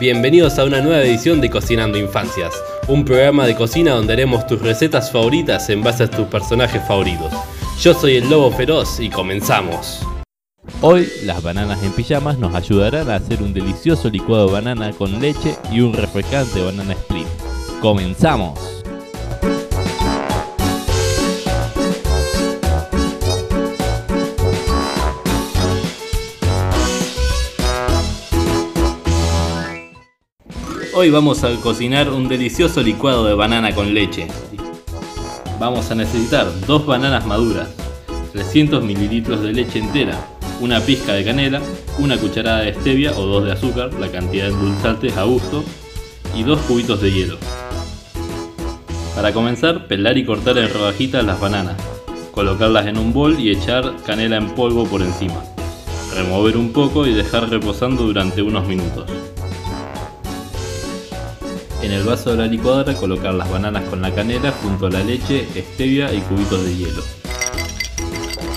Bienvenidos a una nueva edición de Cocinando Infancias, un programa de cocina donde haremos tus recetas favoritas en base a tus personajes favoritos. Yo soy el Lobo Feroz y comenzamos. Hoy las bananas en pijamas nos ayudarán a hacer un delicioso licuado de banana con leche y un refrescante banana split. ¡Comenzamos! Hoy vamos a cocinar un delicioso licuado de banana con leche. Vamos a necesitar dos bananas maduras, 300 mililitros de leche entera, una pizca de canela, una cucharada de stevia o dos de azúcar, la cantidad de endulzantes a gusto, y dos cubitos de hielo. Para comenzar, pelar y cortar en rodajitas las bananas, colocarlas en un bol y echar canela en polvo por encima. Remover un poco y dejar reposando durante unos minutos. En el vaso de la licuadora colocar las bananas con la canela junto a la leche, stevia y cubitos de hielo.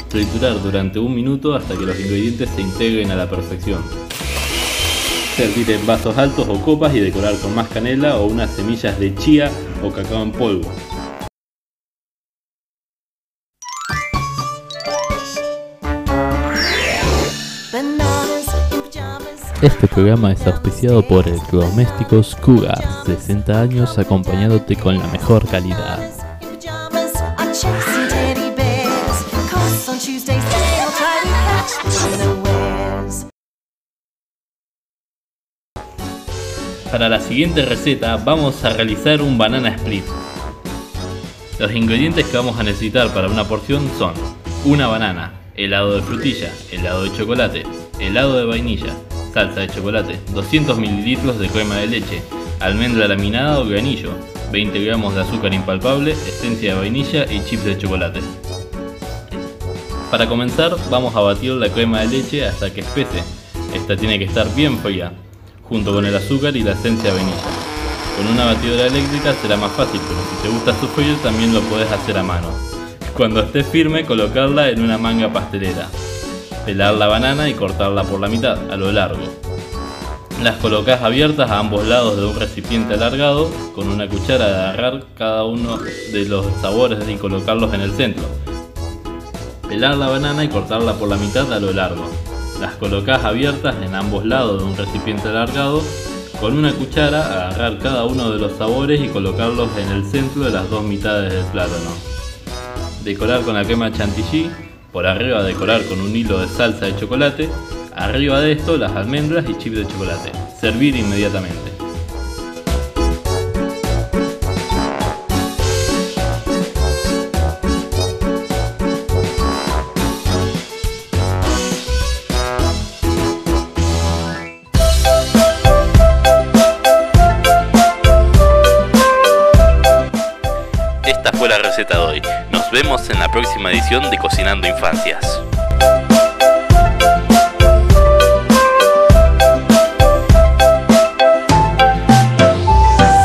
Triturar durante un minuto hasta que los ingredientes se integren a la perfección. Servir en vasos altos o copas y decorar con más canela o unas semillas de chía o cacao en polvo. Este programa es auspiciado por Electrodomésticos Cougar, 60 años acompañándote con la mejor calidad. Para la siguiente receta vamos a realizar un banana split. Los ingredientes que vamos a necesitar para una porción son una banana, helado de frutilla, helado de chocolate, helado de vainilla, salsa de chocolate, 200 ml de crema de leche, almendra laminada o granillo, 20 gramos de azúcar impalpable, esencia de vainilla y chips de chocolate. Para comenzar vamos a batir la crema de leche hasta que espese. Esta tiene que estar bien fría, junto con el azúcar y la esencia de vainilla. Con una batidora eléctrica será más fácil, pero si te gusta sufrir también lo puedes hacer a mano. Cuando esté firme colocarla en una manga pastelera. Pelar la banana y cortarla por la mitad, a lo largo. Las colocas abiertas a ambos lados de un recipiente alargado, con una cuchara de agarrar cada uno de los sabores y colocarlos en el centro. Pelar la banana y cortarla por la mitad a lo largo. Las colocas abiertas en ambos lados de un recipiente alargado, con una cuchara agarrar cada uno de los sabores y colocarlos en el centro de las dos mitades del plátano. Decorar con la crema chantilly por arriba decorar con un hilo de salsa de chocolate, arriba de esto las almendras y chips de chocolate. Servir inmediatamente. Esta fue la receta de hoy. Nos vemos en la próxima edición de Cocinando Infancias.